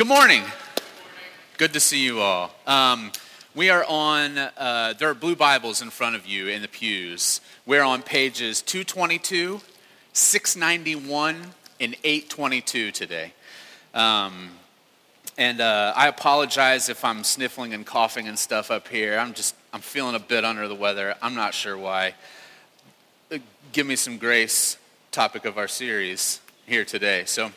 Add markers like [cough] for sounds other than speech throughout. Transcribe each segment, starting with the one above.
Good morning. Good to see you all. Um, we are on, uh, there are blue Bibles in front of you in the pews. We're on pages 222, 691, and 822 today. Um, and uh, I apologize if I'm sniffling and coughing and stuff up here. I'm just, I'm feeling a bit under the weather. I'm not sure why. Uh, give me some grace, topic of our series here today. So,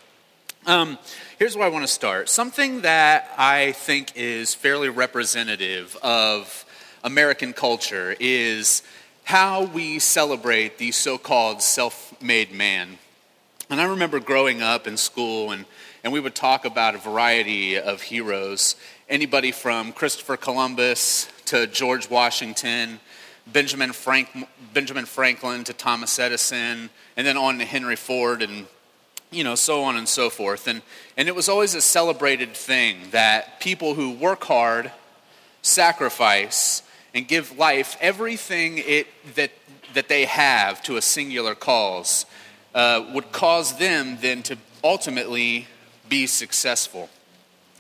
um, here's where I want to start. Something that I think is fairly representative of American culture is how we celebrate the so called self made man. And I remember growing up in school, and, and we would talk about a variety of heroes anybody from Christopher Columbus to George Washington. Benjamin, Frank, Benjamin Franklin to Thomas Edison, and then on to Henry Ford and you know, so on and so forth. And, and it was always a celebrated thing that people who work hard, sacrifice, and give life everything it, that, that they have to a singular cause uh, would cause them then to ultimately be successful.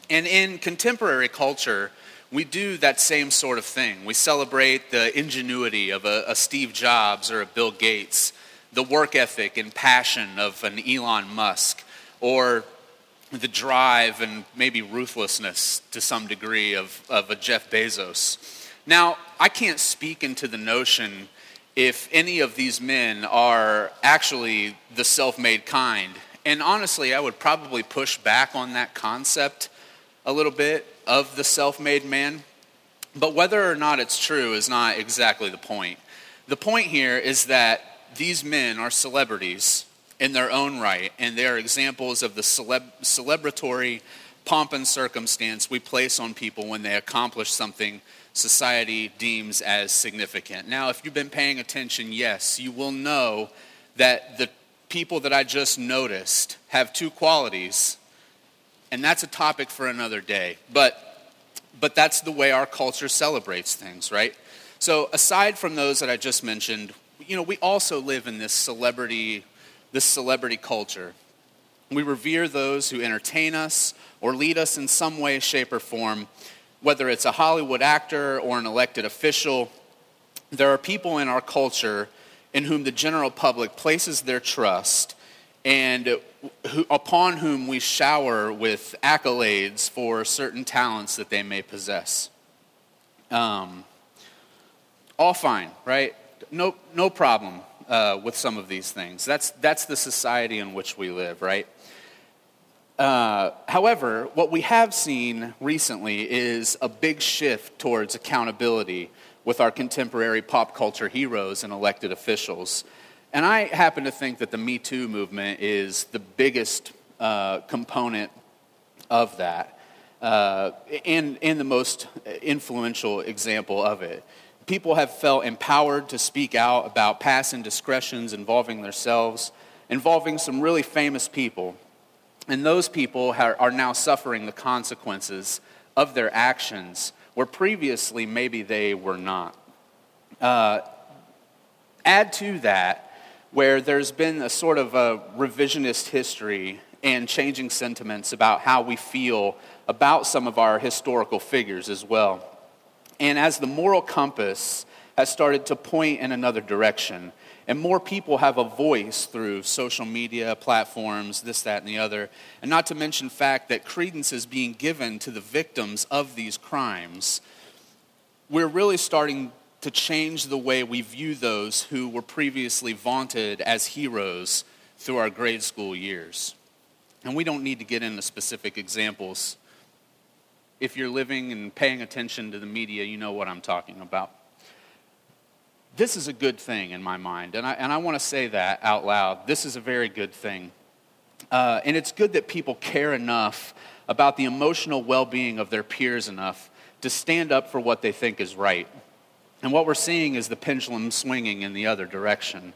And in contemporary culture, we do that same sort of thing. We celebrate the ingenuity of a, a Steve Jobs or a Bill Gates the work ethic and passion of an Elon Musk, or the drive and maybe ruthlessness to some degree of, of a Jeff Bezos. Now, I can't speak into the notion if any of these men are actually the self made kind. And honestly, I would probably push back on that concept a little bit of the self made man. But whether or not it's true is not exactly the point. The point here is that these men are celebrities in their own right, and they are examples of the celeb- celebratory pomp and circumstance we place on people when they accomplish something society deems as significant. Now, if you've been paying attention, yes, you will know that the people that I just noticed have two qualities, and that's a topic for another day. But but that's the way our culture celebrates things, right? So, aside from those that I just mentioned, you know, we also live in this celebrity, this celebrity culture. We revere those who entertain us or lead us in some way, shape, or form, whether it's a Hollywood actor or an elected official. There are people in our culture in whom the general public places their trust and who, upon whom we shower with accolades for certain talents that they may possess. Um, all fine, right? No, no problem uh, with some of these things. That's, that's the society in which we live, right? Uh, however, what we have seen recently is a big shift towards accountability with our contemporary pop culture heroes and elected officials. And I happen to think that the Me Too movement is the biggest uh, component of that uh, and, and the most influential example of it people have felt empowered to speak out about past indiscretions involving themselves, involving some really famous people. And those people are now suffering the consequences of their actions where previously maybe they were not. Uh, add to that where there's been a sort of a revisionist history and changing sentiments about how we feel about some of our historical figures as well. And as the moral compass has started to point in another direction, and more people have a voice through social media platforms, this, that, and the other, and not to mention fact that credence is being given to the victims of these crimes, we're really starting to change the way we view those who were previously vaunted as heroes through our grade school years. And we don't need to get into specific examples if you're living and paying attention to the media, you know what I'm talking about. This is a good thing in my mind, and I, and I want to say that out loud. This is a very good thing. Uh, and it's good that people care enough about the emotional well being of their peers enough to stand up for what they think is right. And what we're seeing is the pendulum swinging in the other direction.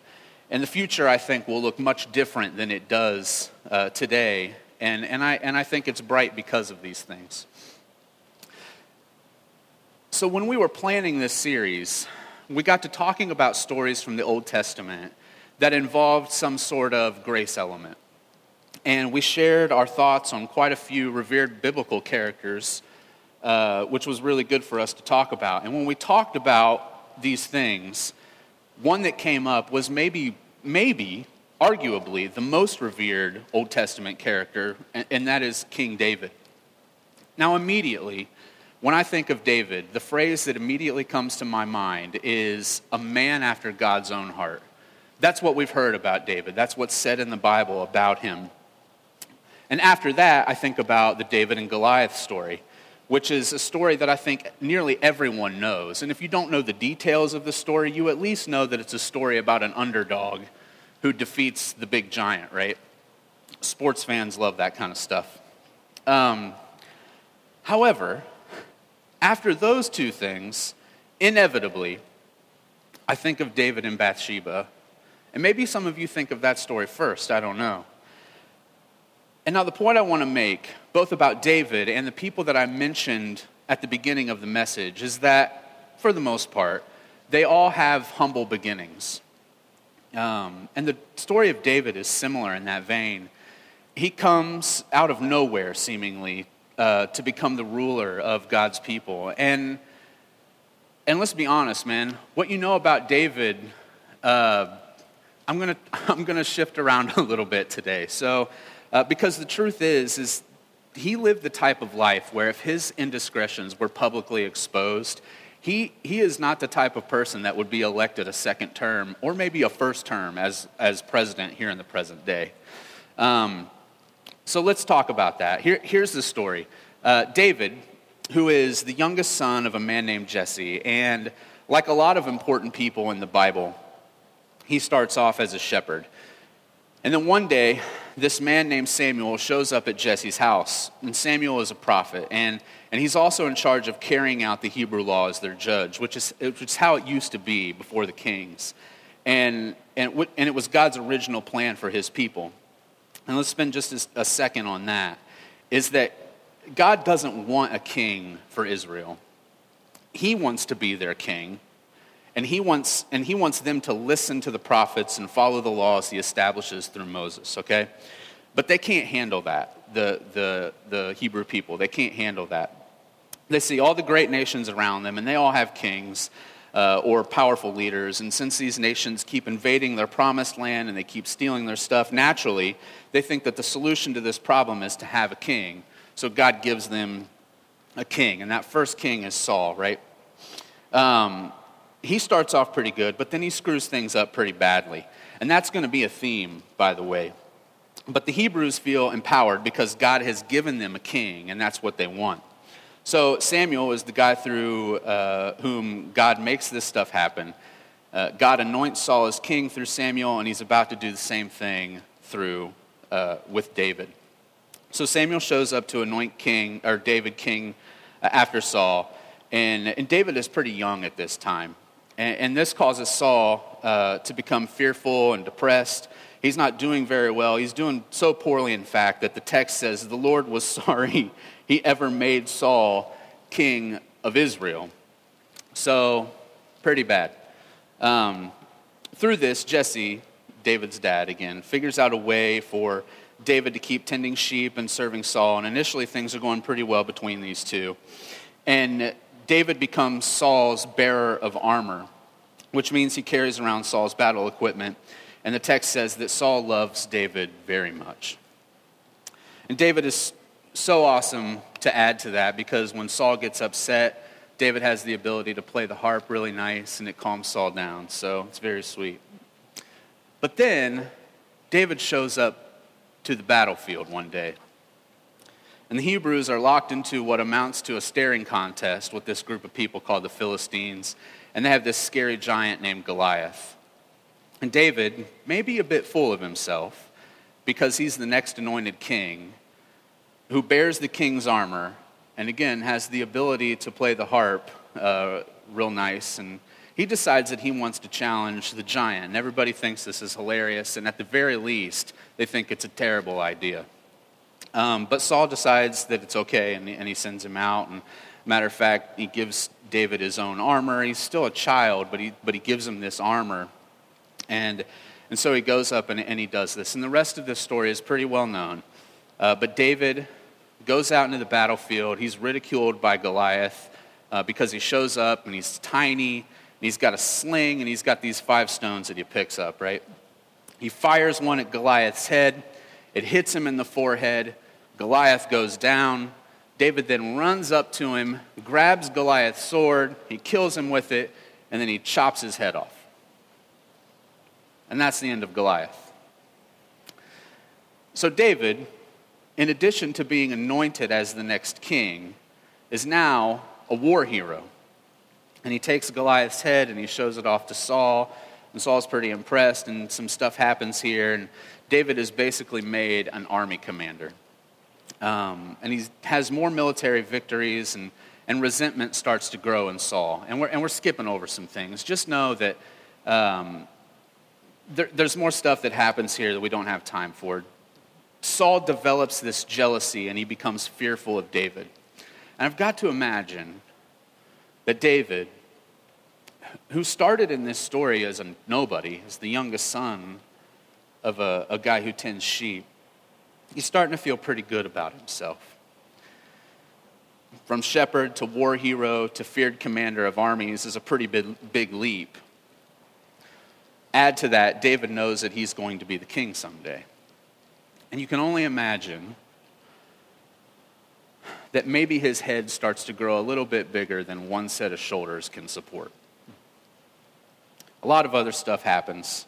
And the future, I think, will look much different than it does uh, today. And, and, I, and I think it's bright because of these things. So, when we were planning this series, we got to talking about stories from the Old Testament that involved some sort of grace element. and we shared our thoughts on quite a few revered biblical characters, uh, which was really good for us to talk about. And when we talked about these things, one that came up was maybe, maybe, arguably, the most revered Old Testament character, and, and that is King David. Now, immediately, when I think of David, the phrase that immediately comes to my mind is a man after God's own heart. That's what we've heard about David. That's what's said in the Bible about him. And after that, I think about the David and Goliath story, which is a story that I think nearly everyone knows. And if you don't know the details of the story, you at least know that it's a story about an underdog who defeats the big giant, right? Sports fans love that kind of stuff. Um, however, after those two things, inevitably, I think of David and Bathsheba. And maybe some of you think of that story first, I don't know. And now, the point I want to make, both about David and the people that I mentioned at the beginning of the message, is that, for the most part, they all have humble beginnings. Um, and the story of David is similar in that vein. He comes out of nowhere, seemingly, uh, to become the ruler of God's people. And, and let's be honest, man, what you know about David, uh, I'm going [laughs] to I'm gonna shift around [laughs] a little bit today. So, uh, because the truth is, is he lived the type of life where if his indiscretions were publicly exposed, he, he is not the type of person that would be elected a second term or maybe a first term as, as president here in the present day. Um, so let's talk about that. Here, here's the story uh, David, who is the youngest son of a man named Jesse, and like a lot of important people in the Bible, he starts off as a shepherd. And then one day, this man named Samuel shows up at Jesse's house. And Samuel is a prophet. And, and he's also in charge of carrying out the Hebrew law as their judge, which is, which is how it used to be before the kings. And, and, and it was God's original plan for his people. And let's spend just a second on that. Is that God doesn't want a king for Israel, He wants to be their king and he wants and he wants them to listen to the prophets and follow the laws he establishes through Moses, okay? But they can't handle that. The the the Hebrew people, they can't handle that. They see all the great nations around them and they all have kings. Uh, or powerful leaders. And since these nations keep invading their promised land and they keep stealing their stuff, naturally, they think that the solution to this problem is to have a king. So God gives them a king. And that first king is Saul, right? Um, he starts off pretty good, but then he screws things up pretty badly. And that's going to be a theme, by the way. But the Hebrews feel empowered because God has given them a king, and that's what they want. So Samuel is the guy through uh, whom God makes this stuff happen. Uh, God anoints Saul as king through Samuel, and he's about to do the same thing through uh, with David. So Samuel shows up to anoint king or David king uh, after Saul, and, and David is pretty young at this time. And, and this causes Saul uh, to become fearful and depressed. He's not doing very well. He's doing so poorly, in fact, that the text says the Lord was [laughs] sorry he ever made Saul king of Israel. So, pretty bad. Um, through this, Jesse, David's dad again, figures out a way for David to keep tending sheep and serving Saul. And initially, things are going pretty well between these two. And David becomes Saul's bearer of armor, which means he carries around Saul's battle equipment. And the text says that Saul loves David very much. And David is so awesome to add to that because when Saul gets upset, David has the ability to play the harp really nice and it calms Saul down. So it's very sweet. But then David shows up to the battlefield one day. And the Hebrews are locked into what amounts to a staring contest with this group of people called the Philistines. And they have this scary giant named Goliath. And David may be a bit full of himself because he's the next anointed king who bears the king's armor and again has the ability to play the harp uh, real nice. And he decides that he wants to challenge the giant. And everybody thinks this is hilarious. And at the very least, they think it's a terrible idea. Um, but Saul decides that it's okay, and, and he sends him out. And matter of fact, he gives David his own armor. He's still a child, but he, but he gives him this armor. And And so he goes up and, and he does this. And the rest of this story is pretty well known. Uh, but David goes out into the battlefield. He's ridiculed by Goliath uh, because he shows up and he's tiny, and he's got a sling, and he's got these five stones that he picks up, right? He fires one at Goliath's head. It hits him in the forehead. Goliath goes down. David then runs up to him, grabs Goliath's sword, he kills him with it, and then he chops his head off. And that's the end of Goliath. So, David, in addition to being anointed as the next king, is now a war hero. And he takes Goliath's head and he shows it off to Saul. And Saul's pretty impressed, and some stuff happens here. And David is basically made an army commander. Um, and he has more military victories, and, and resentment starts to grow in Saul. And we're, and we're skipping over some things. Just know that um, there, there's more stuff that happens here that we don't have time for. Saul develops this jealousy, and he becomes fearful of David. And I've got to imagine that David, who started in this story as a nobody, as the youngest son of a, a guy who tends sheep, he's starting to feel pretty good about himself. From shepherd to war hero to feared commander of armies is a pretty big, big leap. Add to that, David knows that he's going to be the king someday. And you can only imagine that maybe his head starts to grow a little bit bigger than one set of shoulders can support. A lot of other stuff happens.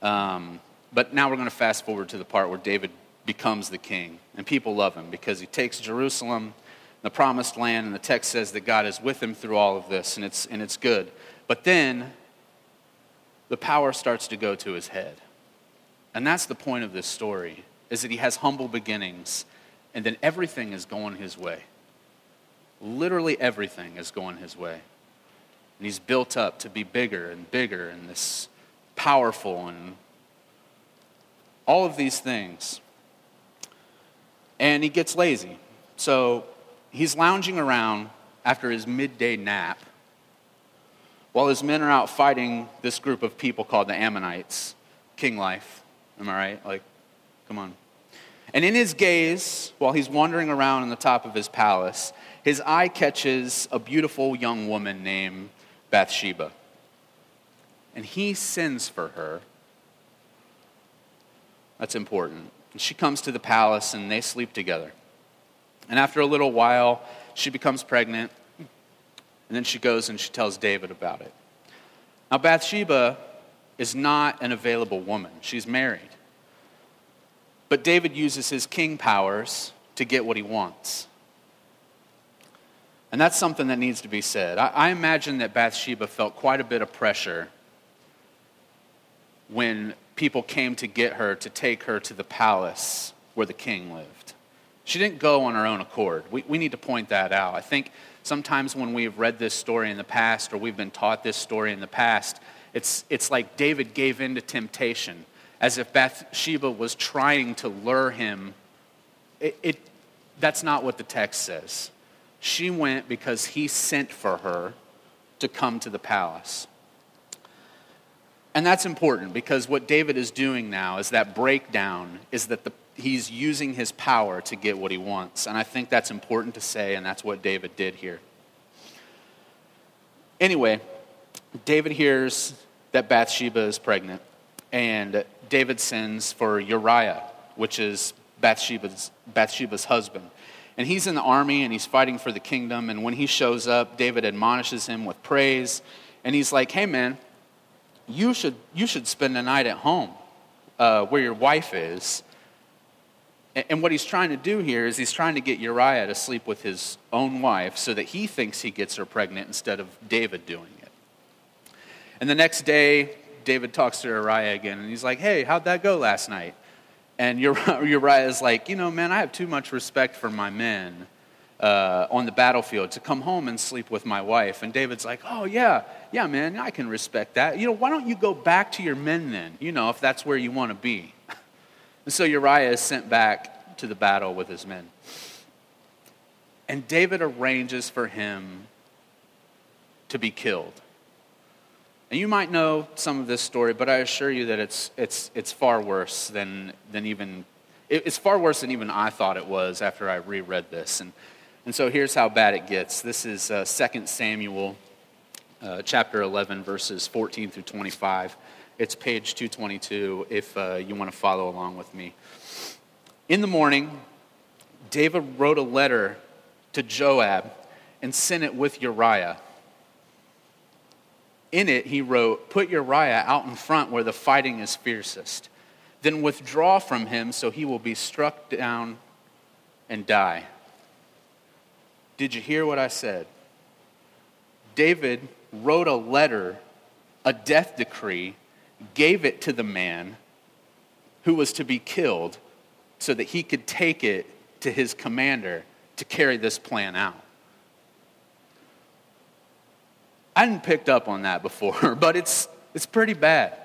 Um, but now we're going to fast forward to the part where David becomes the king. And people love him because he takes Jerusalem, the promised land, and the text says that God is with him through all of this, and it's, and it's good. But then the power starts to go to his head. And that's the point of this story, is that he has humble beginnings, and then everything is going his way. Literally everything is going his way. And he's built up to be bigger and bigger and this powerful and all of these things and he gets lazy. So he's lounging around after his midday nap while his men are out fighting this group of people called the Ammonites. King life. Am I right? Like, come on. And in his gaze, while he's wandering around on the top of his palace, his eye catches a beautiful young woman named Bathsheba. And he sends for her. That's important. And she comes to the palace and they sleep together. And after a little while, she becomes pregnant. And then she goes and she tells David about it. Now, Bathsheba is not an available woman, she's married. But David uses his king powers to get what he wants. And that's something that needs to be said. I, I, imagine that Bathsheba felt quite a bit of pressure when people came to get her to take her to the palace where the king lived. She didn't go on her own accord. We, we need to point that out. I think sometimes when we've read this story in the past or we've been taught this story in the past, it's, it's like David gave in to temptation, as if Bathsheba was trying to lure him. It, it, that's not what the text says. She went because he sent for her to come to the palace. And that's important because what David is doing now is that breakdown is that the, he's using his power to get what he wants. And I think that's important to say, and that's what David did here. Anyway, David hears that Bathsheba is pregnant, and David sends for Uriah, which is Bathsheba's, Bathsheba's husband. And he's in the army and he's fighting for the kingdom. And when he shows up, David admonishes him with praise. And he's like, hey, man, you should, you should spend the night at home uh, where your wife is. And, what he's trying to do here is he's trying to get Uriah to sleep with his own wife so that he thinks he gets her pregnant instead of David doing it. And the next day, David talks to Uriah again, and he's like, hey, how'd that go last night? And [laughs] Uriah is like, you know, man, I have too much respect for my men uh, on the battlefield to come home and sleep with my wife. And David's like, oh, yeah, yeah, man, I can respect that. You know, why don't you go back to your men then, you know, if that's where you want to be? And so Uriah is sent back to the battle with his men. And David arranges for him to be killed. And you might know some of this story, but I assure you that it's, it's, it's far worse than, than even, it's far worse than even I thought it was after I reread this. And, and so here's how bad it gets. This is uh, 2 Samuel uh, chapter 11, verses 14 through 25. It's page 222 if uh, you want to follow along with me. In the morning, David wrote a letter to Joab and sent it with Uriah in it, he wrote, Put Uriah out in front where the fighting is fiercest. Then withdraw from him so he will be struck down and die. Did you hear what I said? David wrote a letter, a death decree, gave it to the man who was to be killed so that he could take it to his commander to carry this plan out. I hadn't picked up on that before, [laughs] but it's, it's pretty bad.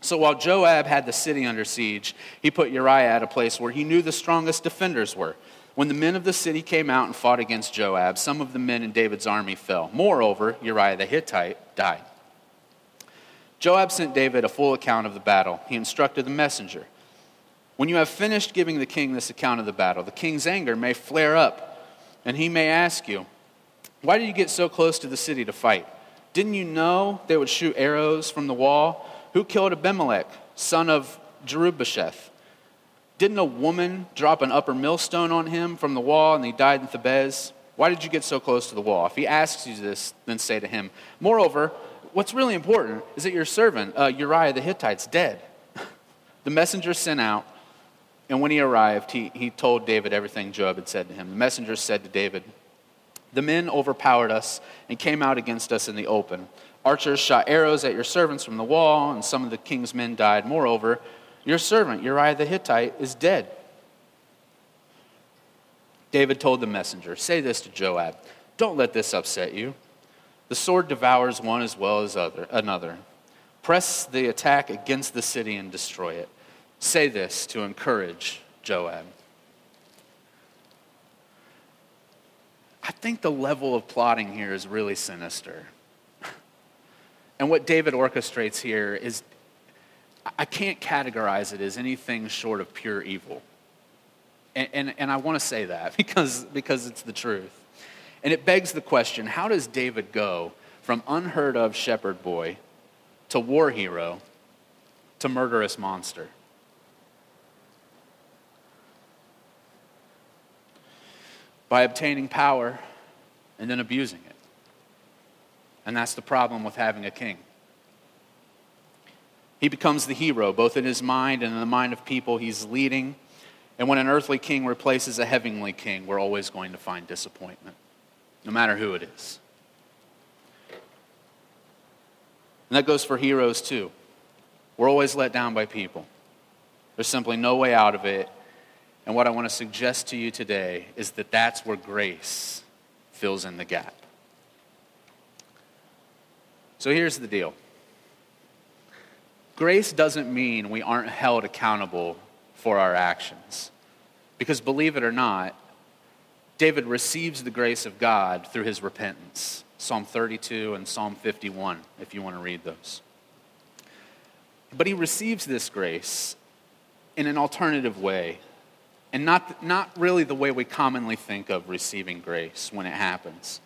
So while Joab had the city under siege, he put Uriah at a place where he knew the strongest defenders were. When the men of the city came out and fought against Joab, some of the men in David's army fell. Moreover, Uriah the Hittite died. Joab sent David a full account of the battle. He instructed the messenger When you have finished giving the king this account of the battle, the king's anger may flare up, and he may ask you, why did you get so close to the city to fight? Didn't you know they would shoot arrows from the wall? Who killed Abimelech, son of Jerubbesheth? Didn't a woman drop an upper millstone on him from the wall and he died in Thebez? Why did you get so close to the wall? If he asks you this, then say to him, Moreover, what's really important is that your servant, uh, Uriah the Hittite's dead. [laughs] the messenger sent out, and when he arrived, he, he told David everything Joab had said to him. The messenger said to David, the men overpowered us and came out against us in the open. Archers shot arrows at your servants from the wall, and some of the king's men died. Moreover, your servant, Uriah the Hittite, is dead. David told the messenger, Say this to Joab Don't let this upset you. The sword devours one as well as other, another. Press the attack against the city and destroy it. Say this to encourage Joab. I think the level of plotting here is really sinister. [laughs] And what David orchestrates here is, I can't categorize it as anything short of pure evil. And, and, and I want to say that [laughs] because, because it's the truth. And it begs the question how does David go from unheard of shepherd boy to war hero to murderous monster? by obtaining power and then abusing it. And that's the problem with having a king. He becomes the hero, both in his mind and in the mind of people he's leading. And when an earthly king replaces a heavenly king, we're always going to find disappointment, no matter who it is. And that goes for heroes too. We're always let down by people. There's simply no way out of it and what I want to suggest to you today is that that's where grace fills in the gap. So here's the deal grace doesn't mean we aren't held accountable for our actions. Because believe it or not, David receives the grace of God through his repentance. Psalm 32 and Psalm 51, if you want to read those. But he receives this grace in an alternative way and not, not really the way we commonly think of receiving grace when it happens.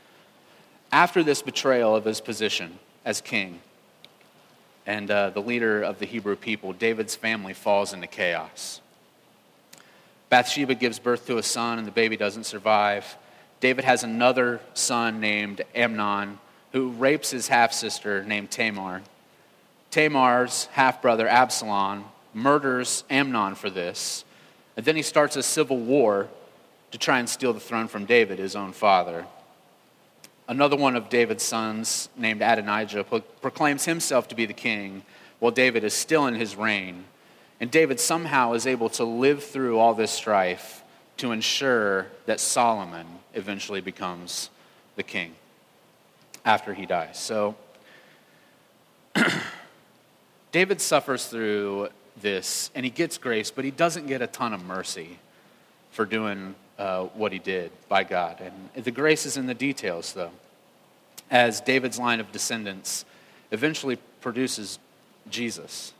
After this betrayal of his position as king and uh, the leader of the Hebrew people, David's family falls into chaos. Bathsheba gives birth to a son, and the baby doesn't survive. David has another son named Amnon who rapes his half sister named Tamar. Tamar's half brother Absalom murders Amnon for this and then he starts a civil war to try and steal the throne from David, his own father. Another one of David's sons, named Adonijah, proclaims himself to be the king while David is still in his reign. And David somehow is able to live through all this strife to ensure that Solomon eventually becomes the king after he dies. So, [clears throat] David suffers through this, and he gets grace, but he doesn't get a ton of mercy for doing uh, what he did by God. And the grace is in the details, though. As David's line of descendants eventually produces Jesus.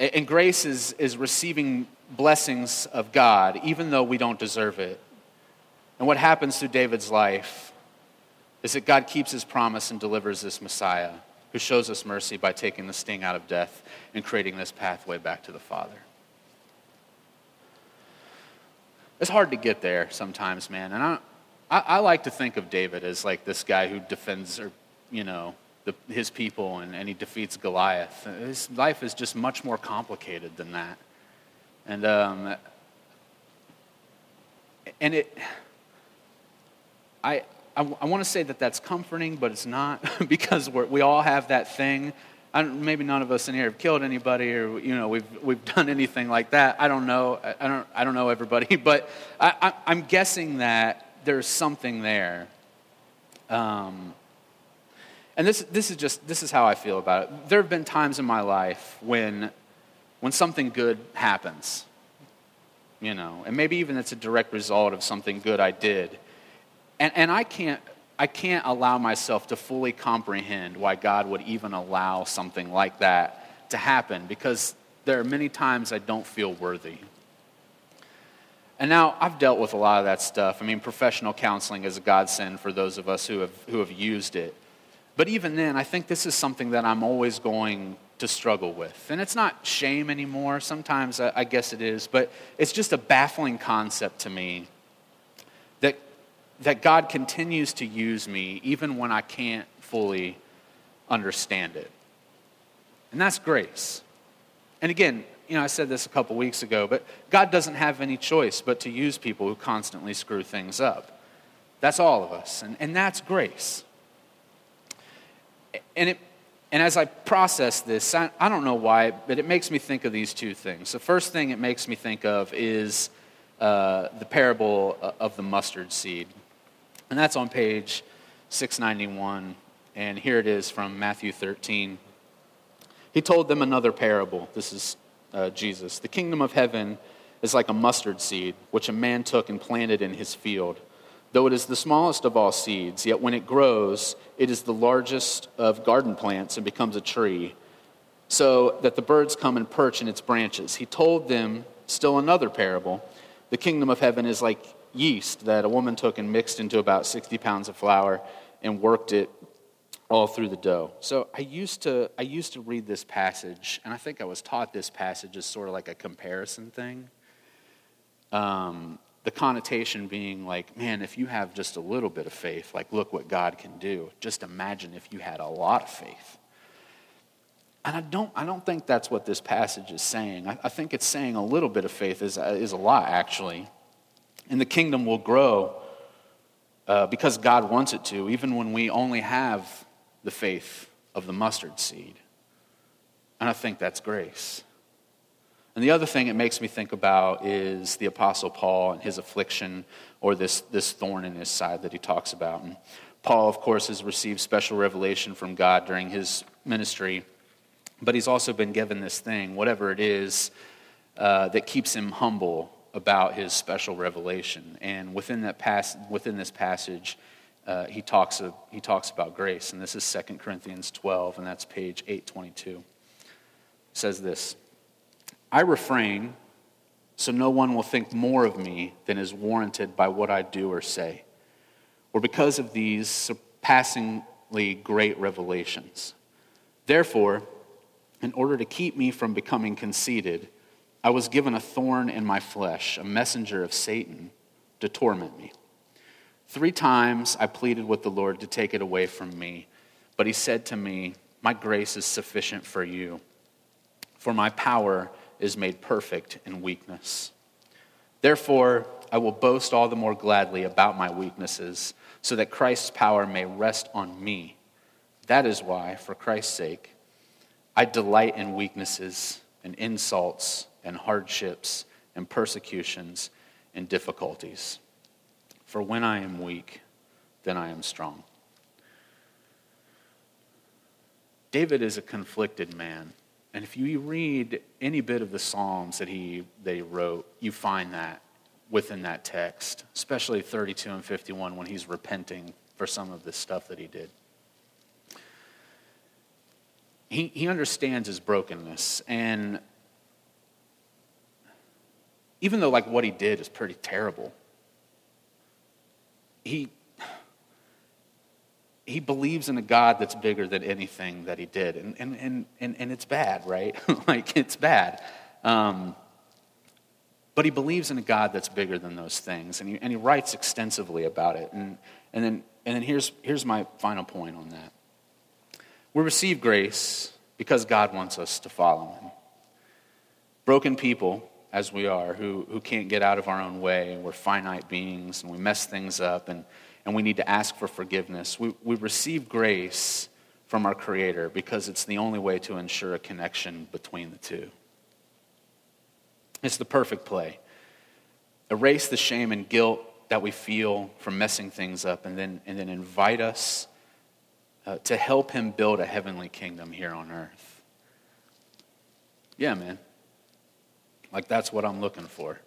And grace is, is receiving blessings of God, even though we don't deserve it. And what happens through David's life is that God keeps his promise and delivers this Messiah who shows us mercy by taking the sting out of death and creating this pathway back to the Father. It's hard to get there sometimes, man. And I, I, I like to think of David as like this guy who defends, or, you know, the, his people and, and he defeats Goliath. His life is just much more complicated than that. And, um, and it, I, I, I want to say that that's comforting, but it's not [laughs] because we all have that thing. maybe none of us in here have killed anybody or you know we've, we've [laughs] done anything like that. I don't know. I, don't, I don't know everybody, [laughs] but I, I, I'm guessing that there's something there. Um, and this, this is just this is how I feel about it. There have been times in my life when when something good happens, you know, and maybe even it's a direct result of something good I did. And, and I, can't, I can't allow myself to fully comprehend why God would even allow something like that to happen because there are many times I don't feel worthy. And now I've dealt with a lot of that stuff. I mean, professional counseling is a godsend for those of us who have, who have used it. But even then, I think this is something that I'm always going to struggle with. And it's not shame anymore. Sometimes I, I guess it is, but it's just a baffling concept to me that, that God continues to use me even when I can't fully understand it. And that's grace. And again, you know, I said this a couple weeks ago, but God doesn't have any choice but to use people who constantly screw things up. That's all of us, and, and that's grace. And, it, and as I process this, I, I don't know why, but it makes me think of these two things. The first thing it makes me think of is uh, the parable of the mustard seed. And that's on page 691. And here it is from Matthew 13. He told them another parable. This is uh, Jesus. The kingdom of heaven is like a mustard seed, which a man took and planted in his field. Though it is the smallest of all seeds, yet when it grows, it is the largest of garden plants and becomes a tree, so that the birds come and perch in its branches. He told them still another parable. The kingdom of heaven is like yeast that a woman took and mixed into about 60 pounds of flour and worked it all through the dough. So I used to I used to read this passage, and I think I was taught this passage as sort of like a comparison thing. Um, the connotation being like, man, if you have just a little bit of faith, like look what God can do. Just imagine if you had a lot of faith. And I don't, I don't think that's what this passage is saying. I, I think it's saying a little bit of faith is, is a lot, actually. And the kingdom will grow uh, because God wants it to, even when we only have the faith of the mustard seed. And I think that's grace. And the other thing it makes me think about is the Apostle Paul and his affliction or this, this thorn in his side that he talks about. And Paul, of course, has received special revelation from God during his ministry, but he's also been given this thing, whatever it is, uh, that keeps him humble about his special revelation. And within, that pas- within this passage, uh, he, talks of, he talks about grace. And this is 2 Corinthians 12, and that's page 822. It says this. I refrain so no one will think more of me than is warranted by what I do or say, or because of these surpassingly great revelations. Therefore, in order to keep me from becoming conceited, I was given a thorn in my flesh, a messenger of Satan to torment me. Three times I pleaded with the Lord to take it away from me, but he said to me, My grace is sufficient for you, for my power is made perfect in weakness. Therefore, I will boast all the more gladly about my weaknesses, so that Christ's power may rest on me. That is why, for Christ's sake, I delight in weaknesses and insults and hardships and persecutions and difficulties. For when I am weak, then I am strong. David is a conflicted man. And if you read any bit of the Psalms that he, that he wrote, you find that within that text, especially 32 and 51 when he's repenting for some of the stuff that he did. he, he understands his brokenness. And even though like what he did is pretty terrible, he, he believes in a God that's bigger than anything that he did. And, and, and, and, and it's bad, right? [laughs] like, it's bad. Um, but he believes in a God that's bigger than those things. And he, and he writes extensively about it. And, and then, and then here's, here's my final point on that we receive grace because God wants us to follow him. Broken people, as we are, who, who can't get out of our own way, and we're finite beings, and we mess things up, and, and we need to ask for forgiveness. We, we receive grace from our Creator because it's the only way to ensure a connection between the two. It's the perfect play. Erase the shame and guilt that we feel from messing things up, and then, and then invite us uh, to help Him build a heavenly kingdom here on earth. Yeah, man. Like, that's what I'm looking for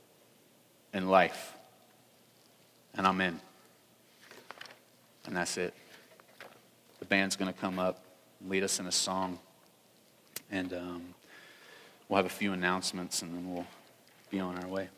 in life. And I'm in. And that's it. The band's going to come up, lead us in a song, and um, we'll have a few announcements, and then we'll be on our way.